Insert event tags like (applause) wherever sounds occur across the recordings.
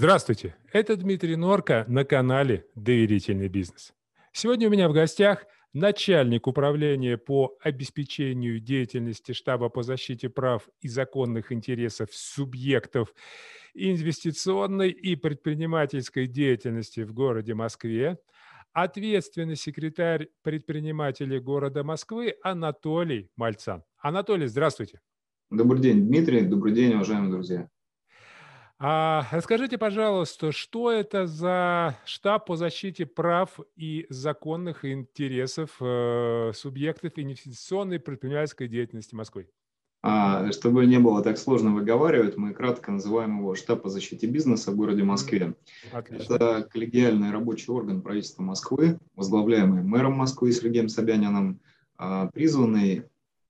Здравствуйте, это Дмитрий Норка на канале «Доверительный бизнес». Сегодня у меня в гостях начальник управления по обеспечению деятельности штаба по защите прав и законных интересов субъектов инвестиционной и предпринимательской деятельности в городе Москве, ответственный секретарь предпринимателей города Москвы Анатолий Мальцан. Анатолий, здравствуйте. Добрый день, Дмитрий. Добрый день, уважаемые друзья. А расскажите, пожалуйста, что это за штаб по защите прав и законных интересов э, субъектов инвестиционной предпринимательской деятельности Москвы? А, чтобы не было так сложно выговаривать, мы кратко называем его штаб по защите бизнеса в городе Москве. Отлично. Это коллегиальный рабочий орган правительства Москвы, возглавляемый мэром Москвы Сергеем Собяниным, а, призванный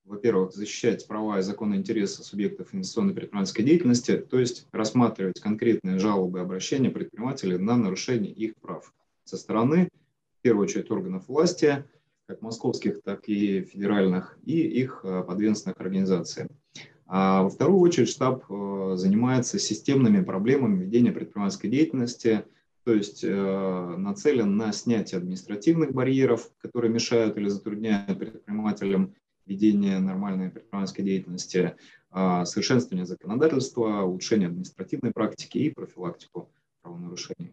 во-первых, защищать права и законные интересы субъектов инвестиционной предпринимательской деятельности, то есть рассматривать конкретные жалобы и обращения предпринимателей на нарушение их прав со стороны, в первую очередь, органов власти, как московских, так и федеральных, и их э, подведомственных организаций. А во вторую очередь штаб э, занимается системными проблемами ведения предпринимательской деятельности, то есть э, нацелен на снятие административных барьеров, которые мешают или затрудняют предпринимателям ведения нормальной предпринимательской деятельности, а, совершенствование законодательства, улучшение административной практики и профилактику правонарушений.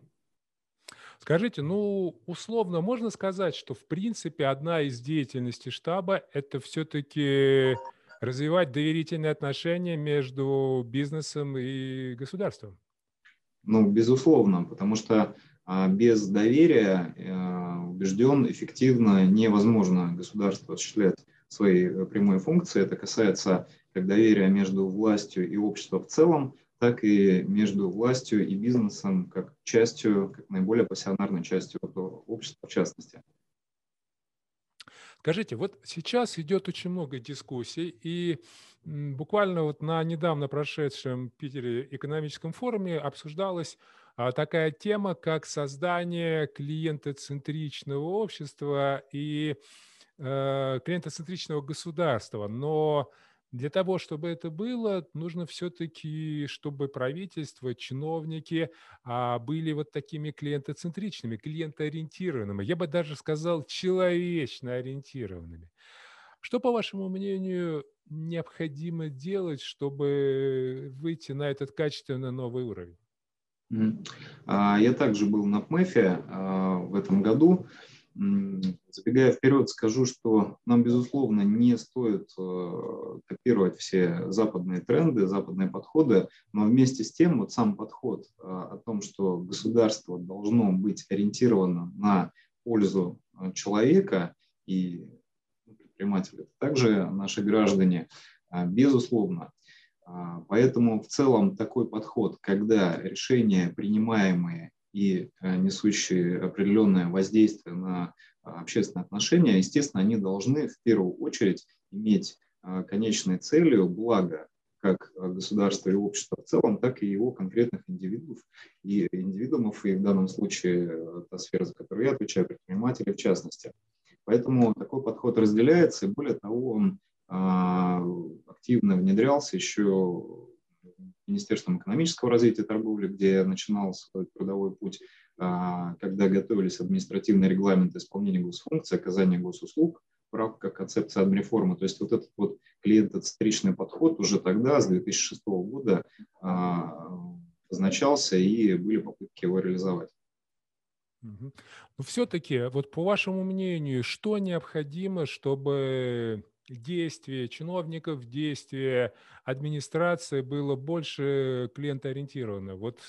Скажите, ну, условно можно сказать, что в принципе одна из деятельностей штаба – это все-таки развивать доверительные отношения между бизнесом и государством? Ну, безусловно, потому что а, без доверия, э, убежден, эффективно невозможно государство осуществлять свои э, прямые функции. Это касается как доверия между властью и обществом в целом, так и между властью и бизнесом как частью, как наиболее пассионарной частью общества в частности. Скажите, вот сейчас идет очень много дискуссий, и буквально вот на недавно прошедшем Питере экономическом форуме обсуждалась а, такая тема, как создание клиентоцентричного общества и клиентоцентричного государства. Но для того, чтобы это было, нужно все-таки, чтобы правительство, чиновники а, были вот такими клиентоцентричными, клиентоориентированными. Я бы даже сказал, человечно ориентированными. Что, по вашему мнению, необходимо делать, чтобы выйти на этот качественно новый уровень? А, я также был на ПМЭФе а, в этом году. Забегая вперед, скажу, что нам, безусловно, не стоит э, копировать все западные тренды, западные подходы, но вместе с тем вот сам подход э, о том, что государство должно быть ориентировано на пользу э, человека и предпринимателей, также наши граждане, безусловно. Поэтому в целом такой подход, когда решения, принимаемые и э, несущие определенное воздействие на а, общественные отношения, естественно, они должны в первую очередь иметь а, конечной целью благо как государства и общества в целом, так и его конкретных индивидуумов и индивидуумов, и в данном случае э, та сфера, за которую я отвечаю, предприниматели в частности. Поэтому такой подход разделяется, и более того, он а, активно внедрялся еще Министерством экономического развития и торговли, где я начинал свой трудовой путь, а, когда готовились административные регламенты исполнения госфункций, оказания госуслуг в рамках концепции админреформы. То есть вот этот вот клиентоцентричный подход уже тогда, с 2006 года, означался, и были попытки его реализовать. Но все-таки, вот по вашему мнению, что необходимо, чтобы действие чиновников, действие администрации было больше клиентоориентировано. Вот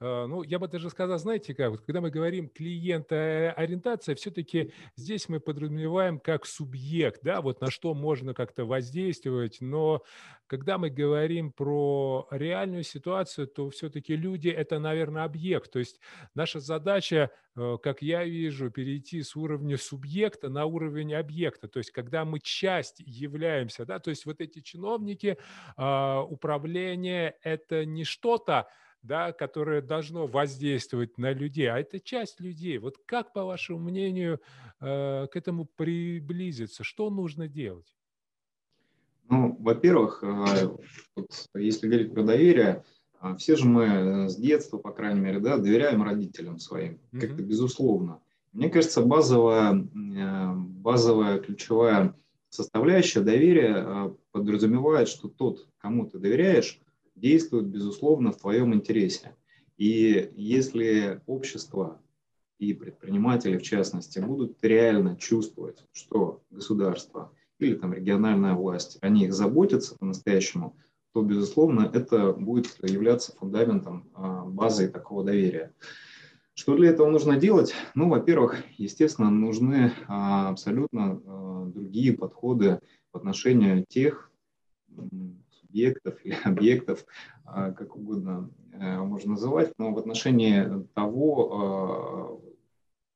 ну, я бы даже сказал, знаете как, вот когда мы говорим клиентоориентация, все-таки здесь мы подразумеваем как субъект, да, вот на что можно как-то воздействовать, но когда мы говорим про реальную ситуацию, то все-таки люди – это, наверное, объект. То есть наша задача, э, как я вижу, перейти с уровня субъекта на уровень объекта. То есть когда мы часть являемся, да, то есть вот эти чиновники, а, управление – это не что-то, да, которое должно воздействовать на людей, а это часть людей. Вот как, по вашему мнению, э, к этому приблизиться? Что нужно делать? Ну, во-первых, э, вот, если говорить про доверие, А, все же мы с детства, по крайней мере, да, доверяем родителям своим, как-то безусловно. Мне кажется, базовая, э, базовая ключевая составляющая доверия э, подразумевает, что тот, кому ты доверяешь, действует, безусловно, в твоем интересе. И если общество и предприниматели, в частности, будут реально чувствовать, что государство или там региональная власть, они их заботятся по-настоящему, то, безусловно, это будет являться фундаментом, э, базой такого доверия. Что для этого нужно делать? Ну, во-первых, естественно, нужны а, абсолютно а, другие подходы в отношении тех субъектов или (laughs) объектов, а, как угодно э, можно называть, но в отношении того,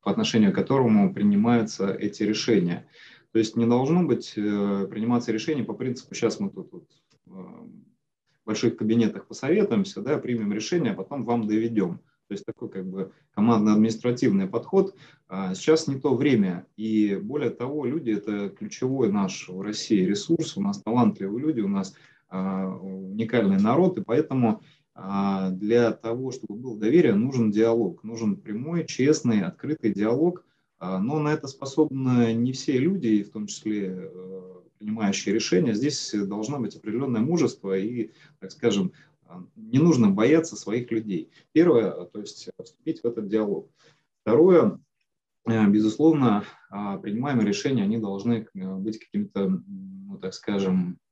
по отношению к которому принимаются эти решения. То есть не должно быть э, приниматься решение по принципу, сейчас мы тут вот в больших кабинетах посоветуемся, да, примем решение, а потом вам доведем. То есть такой как бы командно-административный подход. А, сейчас не то время. И более того, люди – это ключевой наш в России ресурс. У нас талантливые люди, у нас а, уникальный народ. И поэтому а, для того, чтобы было доверие, нужен диалог. Нужен прямой, честный, открытый диалог. Но на это способны не все люди, в том числе э, принимающие решения. Здесь должно быть определенное мужество и, так скажем, не нужно бояться своих людей. Первое, то есть вступить в этот диалог. Второе, э, безусловно, а, принимаемые решения, они должны э, быть каким-то, ну, так скажем, э,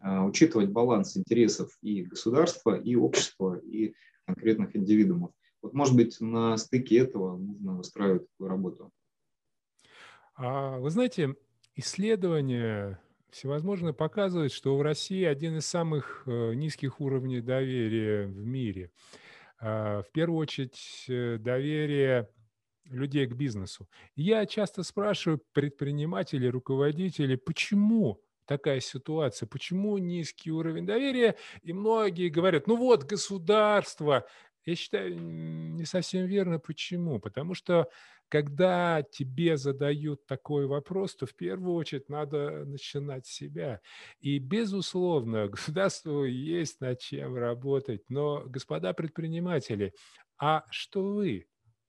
учитывать баланс интересов и государства, и общества, и конкретных индивидуумов. Вот, может быть, на стыке этого нужно выстраивать такую работу. А, вы знаете, исследования всевозможные показывают, что в России один из самых э, низких уровней доверия в мире. А, в первую очередь э, доверие людей к бизнесу. Я часто спрашиваю предпринимателей, руководителей, почему такая ситуация, почему низкий уровень доверия, и многие говорят, ну вот государство. Я считаю, не совсем верно. Почему? Потому что когда тебе задают такой вопрос, то в первую очередь надо начинать с себя. И, безусловно, (laughs) государству есть над чем работать. Но, господа предприниматели, а что вы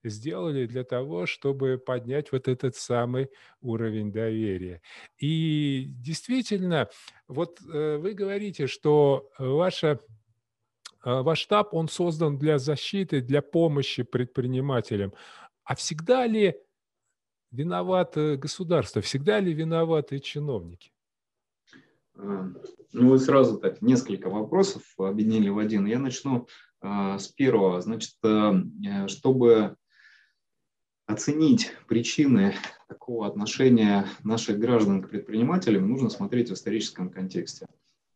сделали для того, чтобы поднять вот этот самый уровень доверия. И действительно, вот э, вы говорите, что ваша э, ваш штаб, он создан для защиты, для помощи предпринимателям. А всегда ли виновато государство, всегда ли виноваты чиновники? А, ну, вы сразу так несколько вопросов объединили в один. Я начну а, с первого. Значит, э, э, чтобы оценить причины такого отношения наших граждан к предпринимателям, нужно смотреть в историческом контексте.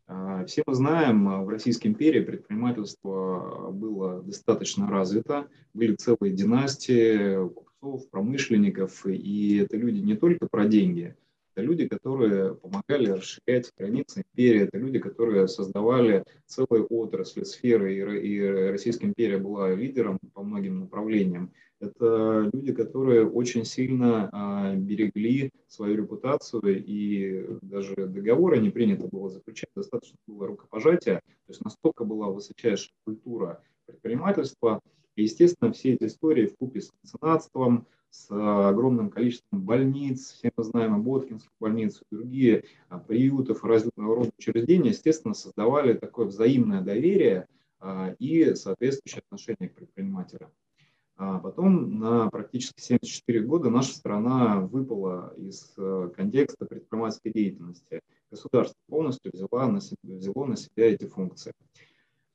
А, все мы знаем, а, в Российской империи предпринимательство было достаточно развито, были целые династии купцов, промышленников, и это люди не только про деньги, это люди, которые помогали расширять границы империи, это люди, которые создавали целые отрасли, сферы, и Российская империя была лидером по многим направлениям. Это люди, которые очень сильно а, берегли свою репутацию, и даже договоры не принято было заключать, достаточно было рукопожатия. То есть настолько была высочайшая культура предпринимательства. И, естественно, все эти истории в купе с меценатством, с огромным количеством больниц, все мы знаем о Боткинскую больницу, другие а, приютов, разного рода учреждения, естественно, создавали такое взаимное доверие а, и соответствующее отношение к предпринимателям. А потом на практически 74 года наша страна выпала из э, контекста предпринимательской деятельности. Государство полностью взяло на себя, взяло на себя эти функции.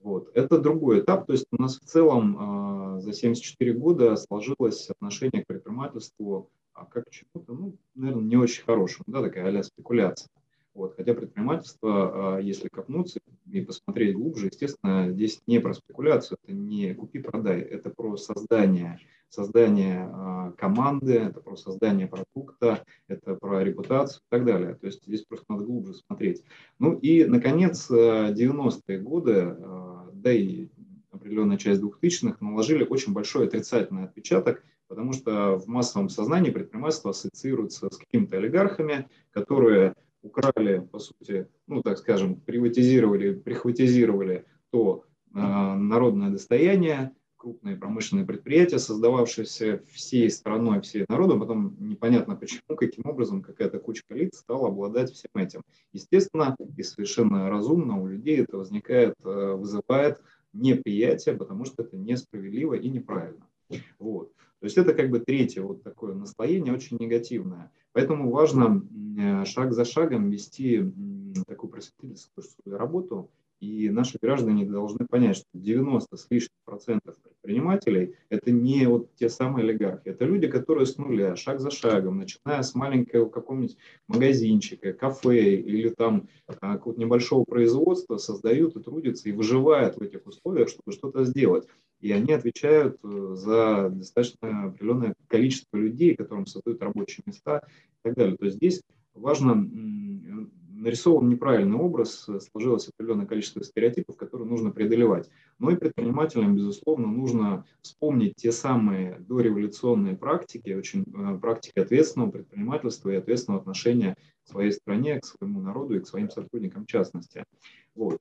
Вот. Это другой этап, то есть у нас в целом а, за 74 года сложилось отношение к предпринимательству а как к чему-то, ну, наверное, не очень хорошему, да, такая а спекуляция. Вот. Хотя предпринимательство, если копнуться и посмотреть глубже, естественно, здесь не про спекуляцию, это не купи-продай, это про создание, создание э, команды, это про создание продукта, это про репутацию и так далее. То есть здесь просто надо глубже смотреть. Ну и, наконец, 90-е годы, э, да и определенная часть 2000-х наложили очень большой отрицательный отпечаток, потому что в массовом сознании предпринимательство ассоциируется с какими-то олигархами, которые украли, по сути, ну, так скажем, приватизировали, прихватизировали то народное достояние, крупные промышленные предприятия, создававшиеся всей страной, всей народом, потом непонятно почему, каким образом какая-то кучка лиц стала обладать всем этим. Естественно, и совершенно разумно у людей это возникает, э, вызывает неприятие, потому что это несправедливо и неправильно. Вот. То есть это как бы третье вот такое наслоение, очень негативное. Поэтому важно э, шаг за шагом вести такую просветительскую работу, и наши граждане должны понять, что 90 с лишним процентов предпринимателей – это не вот те самые олигархи, это люди, которые с нуля, шаг за шагом, начиная с маленького какого-нибудь магазинчика, кафе или там а, какого-то небольшого производства, создают и трудятся, и выживают в этих условиях, чтобы что-то сделать. И они отвечают э, за достаточно определенное количество людей, которым создают рабочие места и так далее. То есть здесь важно нарисован неправильный образ, э, сложилось определенное количество стереотипов, которые нужно преодолевать. Но и предпринимателям, безусловно, нужно вспомнить те самые дореволюционные практики, очень э, практики ответственного предпринимательства и ответственного отношения к своей стране, к своему народу и к своим сотрудникам в частности. Вот.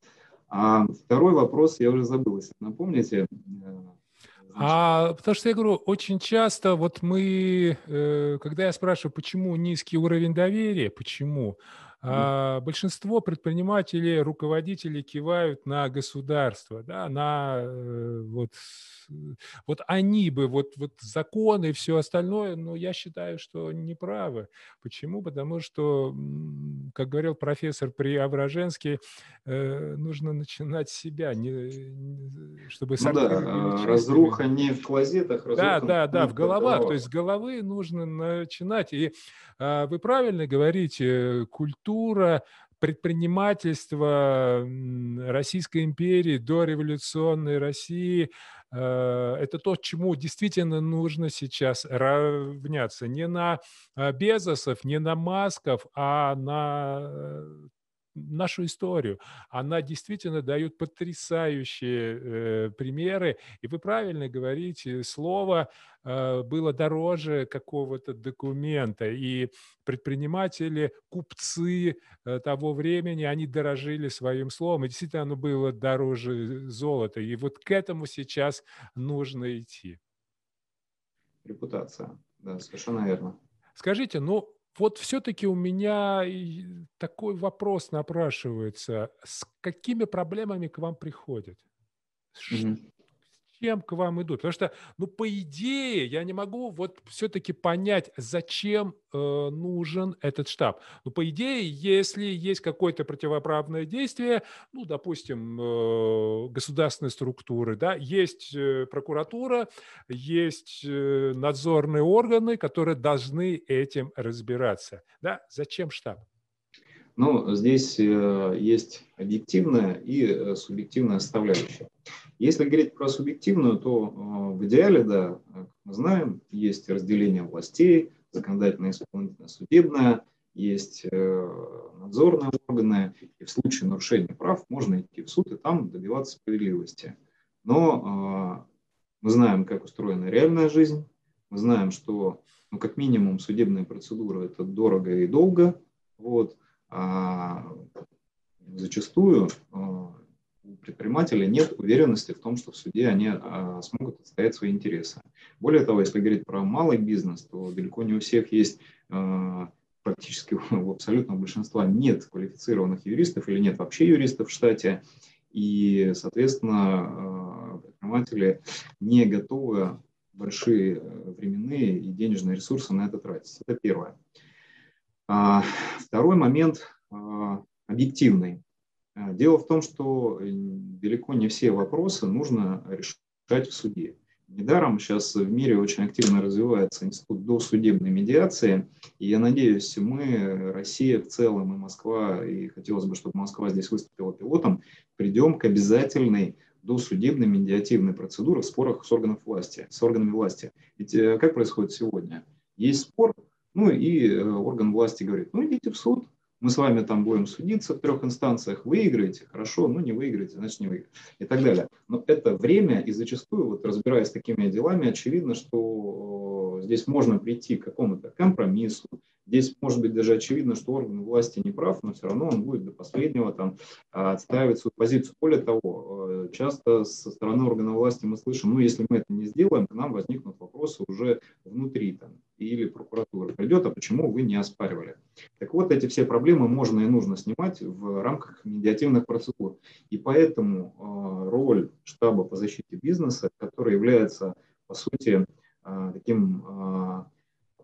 А второй вопрос я уже забыл, если напомните. Э, а, потому что я говорю, очень часто вот мы, когда я спрашиваю, почему низкий уровень доверия, почему, а, большинство предпринимателей, руководителей кивают на государство, да, на э, вот, вот они бы, вот, вот законы и все остальное, но я считаю, что неправы. Почему? Потому что, как говорил профессор Преображенский, э, нужно начинать с себя, не, чтобы... Ну да, а, разруха не в клозетах, разруха Да, да, да, в головах. То есть с головы нужно начинать. И а, вы правильно говорите, культура предпринимательства Российской империи, до революционной России, а, это то, чему действительно нужно сейчас равняться. Не на а, Безосов, не на Масков, а на нашу историю. Она действительно дает потрясающие э, примеры. И вы правильно говорите, слово э, было дороже какого-то документа. И предприниматели, купцы э, того времени, они дорожили своим словом. И действительно оно было дороже золота. И вот к этому сейчас нужно идти. Репутация. Да, совершенно верно. Скажите, ну, вот все-таки у меня такой вопрос напрашивается. С какими проблемами к вам приходят? Mm-hmm зачем к вам идут? Потому что, ну, по идее, я не могу вот все-таки понять, зачем э, нужен этот штаб. Ну, по идее, если есть какое-то противоправное действие, ну, допустим, э, государственные структуры, да, есть э, прокуратура, есть э, надзорные органы, которые должны этим разбираться. Да, зачем штаб? Но здесь э, есть объективная и э, субъективная составляющая. Если говорить про субъективную, то э, в идеале, да, как мы знаем, есть разделение властей, законодательное, исполнительное, судебное, есть надзорные органы, и в случае нарушения прав можно идти в суд и там добиваться справедливости. Но мы знаем, как устроена реальная жизнь, мы знаем, что ну, как минимум судебная процедура это дорого и долго, вот, а зачастую а, у предпринимателя нет уверенности в том, что в суде они а, смогут отстоять свои интересы. Более того, если говорить про малый бизнес, то далеко не у всех есть практически (laughs) у абсолютного большинства нет квалифицированных юристов или нет вообще юристов в штате. И, соответственно, предприниматели не готовы большие э, временные и денежные ресурсы на это тратить. Это первое. А, второй момент а, объективный. А, дело в том, что э, далеко не все вопросы нужно решать в суде. Недаром сейчас в мире очень активно развивается институт досудебной медиации, и я надеюсь, мы, Россия в целом и Москва, и хотелось бы, чтобы Москва здесь выступила пилотом, придем к обязательной досудебной медиативной процедуре в спорах с, органов власти, с органами власти. Ведь э, как происходит сегодня? Есть спор, ну и э, орган власти говорит, ну идите в суд, мы с вами там будем судиться в трех инстанциях, выиграете, хорошо, ну не выиграете, значит не выиграете, и так далее. Но это время, и зачастую, вот разбираясь с такими делами, очевидно, что здесь можно прийти к какому-то компромиссу, Здесь может быть даже очевидно, что орган власти не прав, но все равно он будет до последнего там, отстаивать свою позицию. Более того, э, часто со стороны органов власти мы слышим, ну, если мы это не сделаем, то нам возникнут вопросы уже внутри там, или прокуратура придет, а почему вы не оспаривали. Так вот, эти все проблемы можно и нужно снимать в рамках медиативных процедур. И поэтому э, роль штаба по защите бизнеса, который является, по сути, таким э,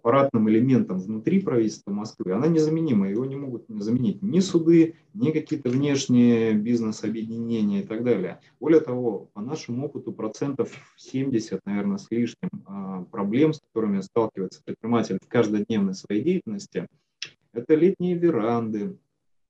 аппаратным элементом внутри правительства Москвы, она незаменима. Его не могут заменить ни суды, ни какие-то внешние бизнес-объединения и так далее. Более того, по нашему опыту процентов 70, наверное, с лишним а, проблем, с которыми сталкивается предприниматель в каждодневной своей деятельности, это летние веранды,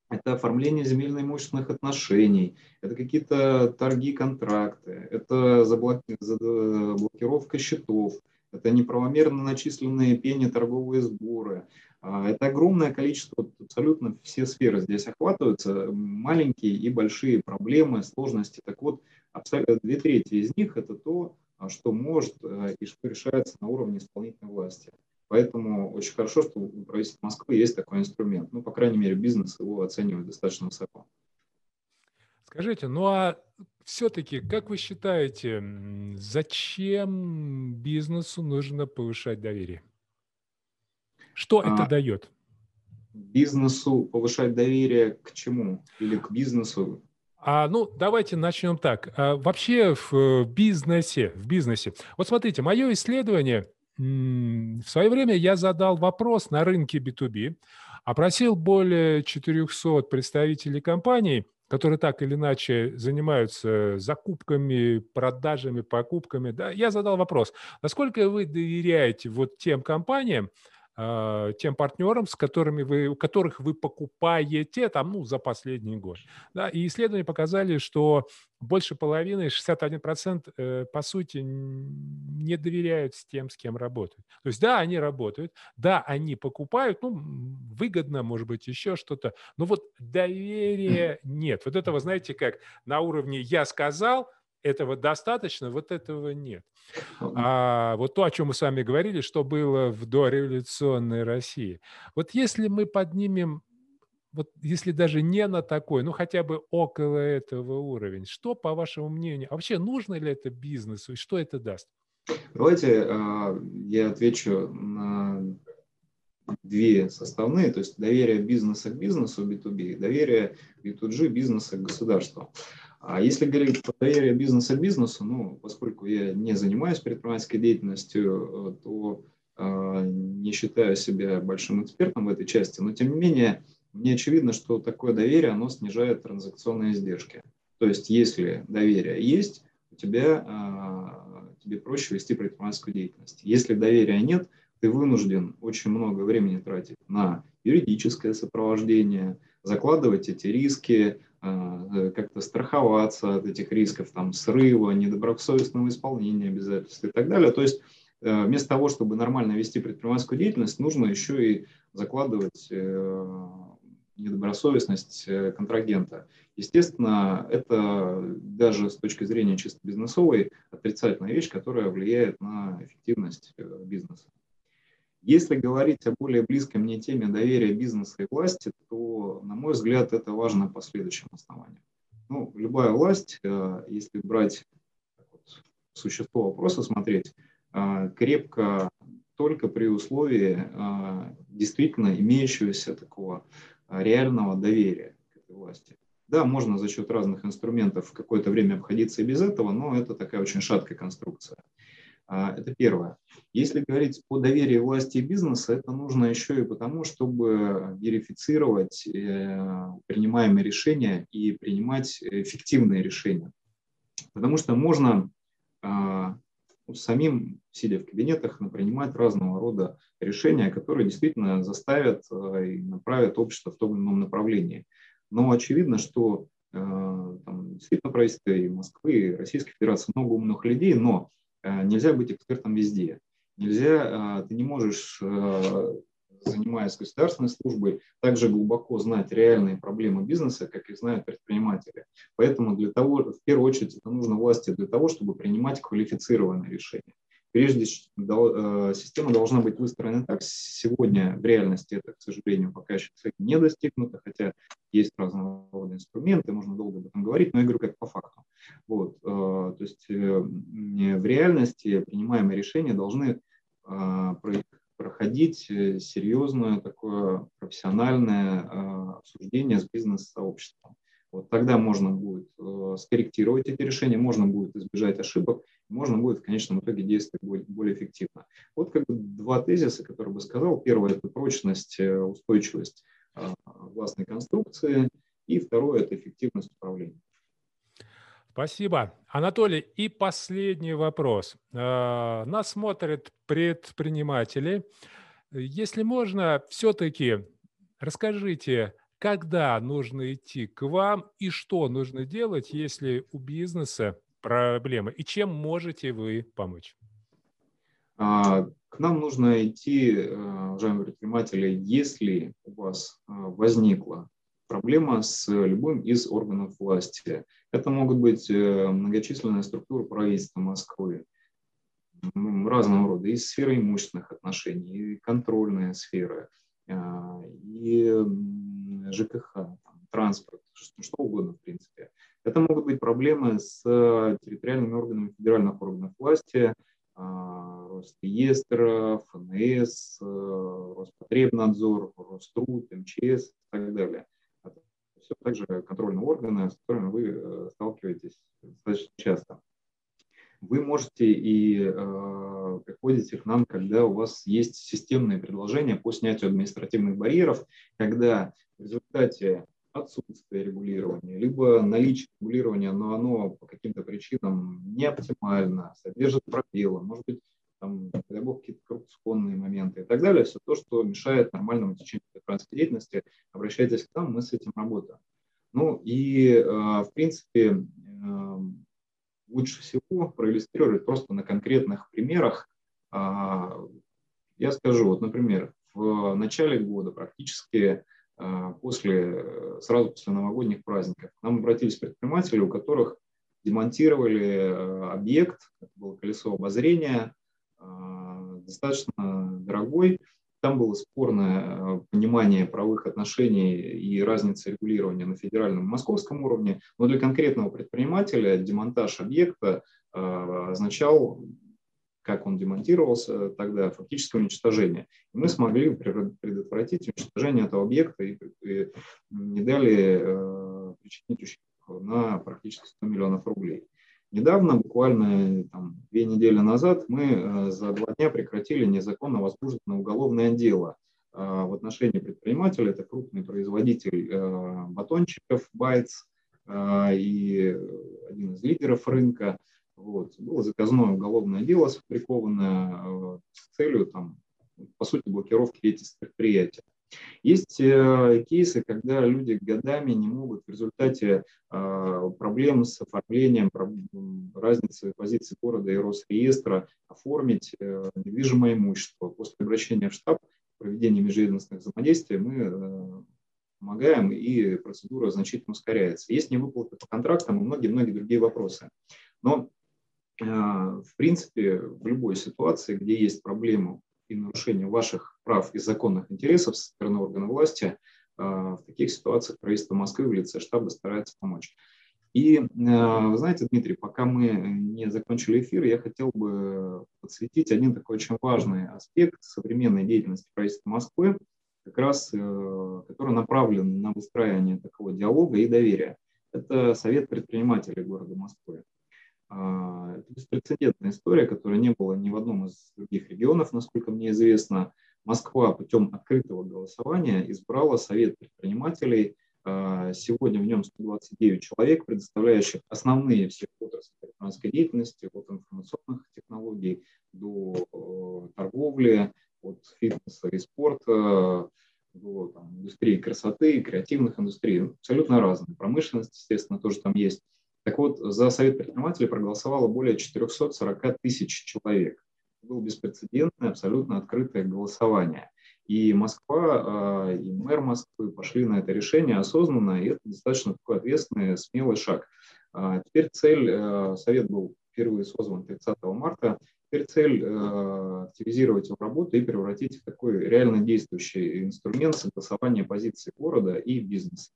это оформление земельно-имущественных отношений, это какие-то торги, контракты, это заблокировка счетов, это неправомерно начисленные пени торговые сборы. А, это огромное количество, абсолютно все сферы здесь охватываются, маленькие и большие проблемы, сложности. Так вот, две трети из них это то, а, что может э, и что решается на уровне исполнительной власти. Поэтому очень хорошо, что у правительства Москвы есть такой инструмент. Ну, по крайней мере, бизнес его оценивает достаточно высоко. Скажите, ну а все-таки, как вы считаете, зачем бизнесу нужно повышать доверие? Что а, это дает? Бизнесу повышать доверие к чему? Или к бизнесу? А, ну, давайте начнем так. А, вообще в бизнесе, в бизнесе. Вот смотрите, мое исследование, в свое время я задал вопрос на рынке B2B, опросил более 400 представителей компаний – которые так или иначе занимаются закупками, продажами, покупками, да, я задал вопрос, насколько вы доверяете вот тем компаниям, тем партнерам, с которыми вы, у которых вы покупаете там, ну, за последний год. Да, и исследования показали, что больше половины, 61% э, по сути не доверяют с тем, с кем работают. То есть да, они работают, да, они покупают, ну, выгодно, может быть, еще что-то, но вот доверия нет. Вот этого, знаете, как на уровне «я сказал», этого достаточно, вот этого нет. А вот то, о чем мы с вами говорили, что было в дореволюционной России. Вот если мы поднимем, вот если даже не на такой, ну хотя бы около этого уровня, что, по вашему мнению, вообще нужно ли это бизнесу и что это даст? Давайте э, я отвечу на две составные, то есть доверие бизнеса к бизнесу B2B и доверие B2G бизнеса к государству. А если говорить про доверие бизнеса бизнесу, ну, поскольку я не занимаюсь предпринимательской деятельностью, э, то э, не считаю себя большим экспертом в этой части, но тем не менее, мне очевидно, что такое доверие, оно снижает транзакционные издержки. То есть, если доверие есть, у тебя, э, тебе проще вести предпринимательскую деятельность. Если доверия нет, ты вынужден очень много времени тратить на юридическое сопровождение, закладывать эти риски, как-то страховаться от этих рисков, там, срыва, недобросовестного исполнения обязательств и так далее. То есть э, вместо того, чтобы нормально вести предпринимательскую деятельность, нужно еще и закладывать э, недобросовестность э, контрагента. Естественно, это даже с точки зрения чисто бизнесовой отрицательная вещь, которая влияет на эффективность бизнеса. Если говорить о более близкой мне теме доверия бизнеса и власти, то, на мой взгляд, это важно по следующим основаниям. Ну, любая власть, э, если брать вот, существо вопроса смотреть, э, крепко только при условии э, действительно имеющегося такого реального доверия к этой власти. Да, можно за счет разных инструментов какое-то время обходиться и без этого, но это такая очень шаткая конструкция. А, это первое. Если говорить о доверии власти и бизнеса, это нужно еще и потому, чтобы верифицировать э, принимаемые решения и принимать эффективные решения. Потому что можно а, самим, сидя в кабинетах, принимать разного рода решения, которые действительно заставят э, и направят общество в том или ином направлении. Но очевидно, что э, там, действительно правительство и Москвы, и Российской Федерации много умных людей, но нельзя быть экспертом везде. Нельзя, э, ты не можешь, э, занимаясь государственной службой, также глубоко знать реальные проблемы бизнеса, как их знают предприниматели. Поэтому для того, в первую очередь, это нужно власти для того, чтобы принимать квалифицированные решения. Прежде система должна быть выстроена так. Сегодня в реальности это, к сожалению, пока еще не достигнуто, хотя есть разного рода инструменты, можно долго об этом говорить, но я говорю как по факту. Вот, то есть в реальности принимаемые решения должны проходить серьезное такое профессиональное обсуждение с бизнес-сообществом. Вот тогда можно будет э, скорректировать эти решения, можно будет избежать ошибок, можно будет в конечном итоге действовать более, эффективно. Вот как бы два тезиса, которые бы сказал. Первое – это прочность, э, устойчивость э, властной конструкции, и второе – это эффективность управления. Спасибо. Анатолий, и последний вопрос. Э, нас смотрят предприниматели. Если можно, все-таки расскажите, когда нужно идти к вам и что нужно делать, если у бизнеса проблемы, и чем можете вы помочь? А, к нам нужно идти, э, уважаемые предприниматели, если у вас э, возникла проблема с любым из органов власти. Это могут быть э, многочисленные структуры правительства Москвы, разного рода, и сферы имущественных отношений, и контрольная сфера, и ЖКХ, транспорт, что угодно, в принципе. Это могут быть проблемы с э, территориальными органами федеральных органов власти, а, Росреестр, ФНС, э, Роспотребнадзор, Роструд, МЧС и так далее. Это все также контрольные органы, с которыми вы э, сталкиваетесь достаточно часто. Вы можете и э, приходите к нам, когда у вас есть системные предложения по снятию административных барьеров, когда в результате отсутствия регулирования, либо наличие регулирования, но оно по каким-то причинам не оптимально, содержит пробелы, может быть, там, дай бог, какие-то коррупционные моменты и так далее, все то, что мешает нормальному течению предпринимательской деятельности, обращайтесь к нам, мы с этим работаем. Ну и, э, в принципе, э, лучше всего проиллюстрировать просто на конкретных примерах. А, я скажу, вот, например, в начале года практически после, сразу после новогодних праздников. К нам обратились предприниматели, у которых демонтировали э, объект, это было колесо обозрения, а, достаточно дорогой, там было спорное э, понимание правовых отношений и разница регулирования на федеральном и московском уровне, но для конкретного предпринимателя демонтаж объекта э, означал, как он демонтировался тогда, фактическое уничтожение. И мы смогли предотвратить уничтожение этого объекта и, не дали э, причинить ущерб на практически 100 миллионов рублей. Недавно, буквально там, две недели назад, мы э, за два дня прекратили незаконно возбужденное уголовное дело э, в отношении предпринимателя. Это крупный производитель э, батончиков Байц и один из лидеров рынка. Вот. Было заказное уголовное дело сфабрикованное с целью, там, по сути, блокировки этих предприятий. Есть э, кейсы, когда люди годами не могут в результате э, проблем с оформлением, разницы позиций города и Росреестра оформить э, недвижимое имущество. После обращения в штаб проведения межведомственных взаимодействий мы помогаем, и процедура значительно ускоряется. Есть невыплаты по контрактам и многие-многие другие вопросы. Но, в принципе, в любой ситуации, где есть проблема и нарушение ваших прав и законных интересов со стороны органов власти, а, в таких ситуациях правительство Москвы в лице штаба старается помочь. И, а, вы знаете, Дмитрий, пока мы не закончили эфир, я хотел бы подсветить один такой очень важный аспект современной деятельности правительства Москвы, как раз э, который направлен на выстраивание такого диалога и доверия. Это Совет предпринимателей города Москвы. А, это беспрецедентная история, которая не было ни в одном из других регионов, насколько мне известно. Москва путем открытого голосования избрала Совет предпринимателей. А, сегодня в нем 129 человек, предоставляющих основные все отрасли предпринимательской деятельности, от информационных технологий до э, торговли, от фитнеса и спорта, до там, индустрии красоты, креативных индустрий, абсолютно разные. Промышленность, естественно, тоже там есть. Так вот, за Совет предпринимателей проголосовало более 440 тысяч человек. Было беспрецедентное, абсолютно открытое голосование. И Москва, а, и мэр Москвы пошли на это решение осознанно, и это достаточно такой ответственный, смелый шаг. А, теперь цель, а, Совет был впервые созван 30 марта, теперь цель активизировать его работу и превратить в такой реально действующий инструмент согласования позиций города и бизнеса.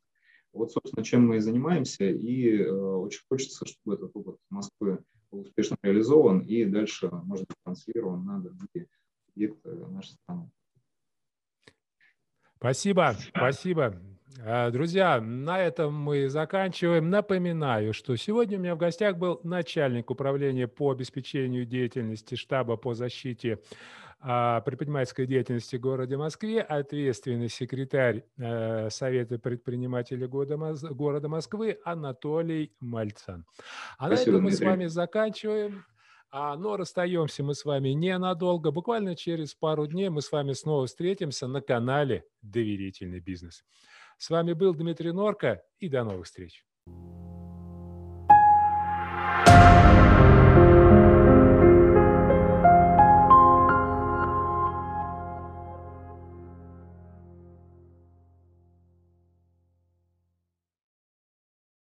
Вот, собственно, чем мы и занимаемся, и очень хочется, чтобы этот опыт Москвы был успешно реализован и дальше, может быть, транслирован на другие объекты нашей страны. Спасибо, спасибо. А, друзья, на этом мы заканчиваем. Напоминаю, что сегодня у меня в гостях был начальник управления по обеспечению деятельности штаба по защите а, предпринимательской деятельности в городе Москве, ответственный секретарь э, Совета предпринимателей города Москвы Анатолий Мальцан. А Спасибо, на этом мы Дмитрий. с вами заканчиваем. А, но расстаемся мы с вами ненадолго. Буквально через пару дней мы с вами снова встретимся на канале «Доверительный бизнес». С вами был Дмитрий Норка и до новых встреч.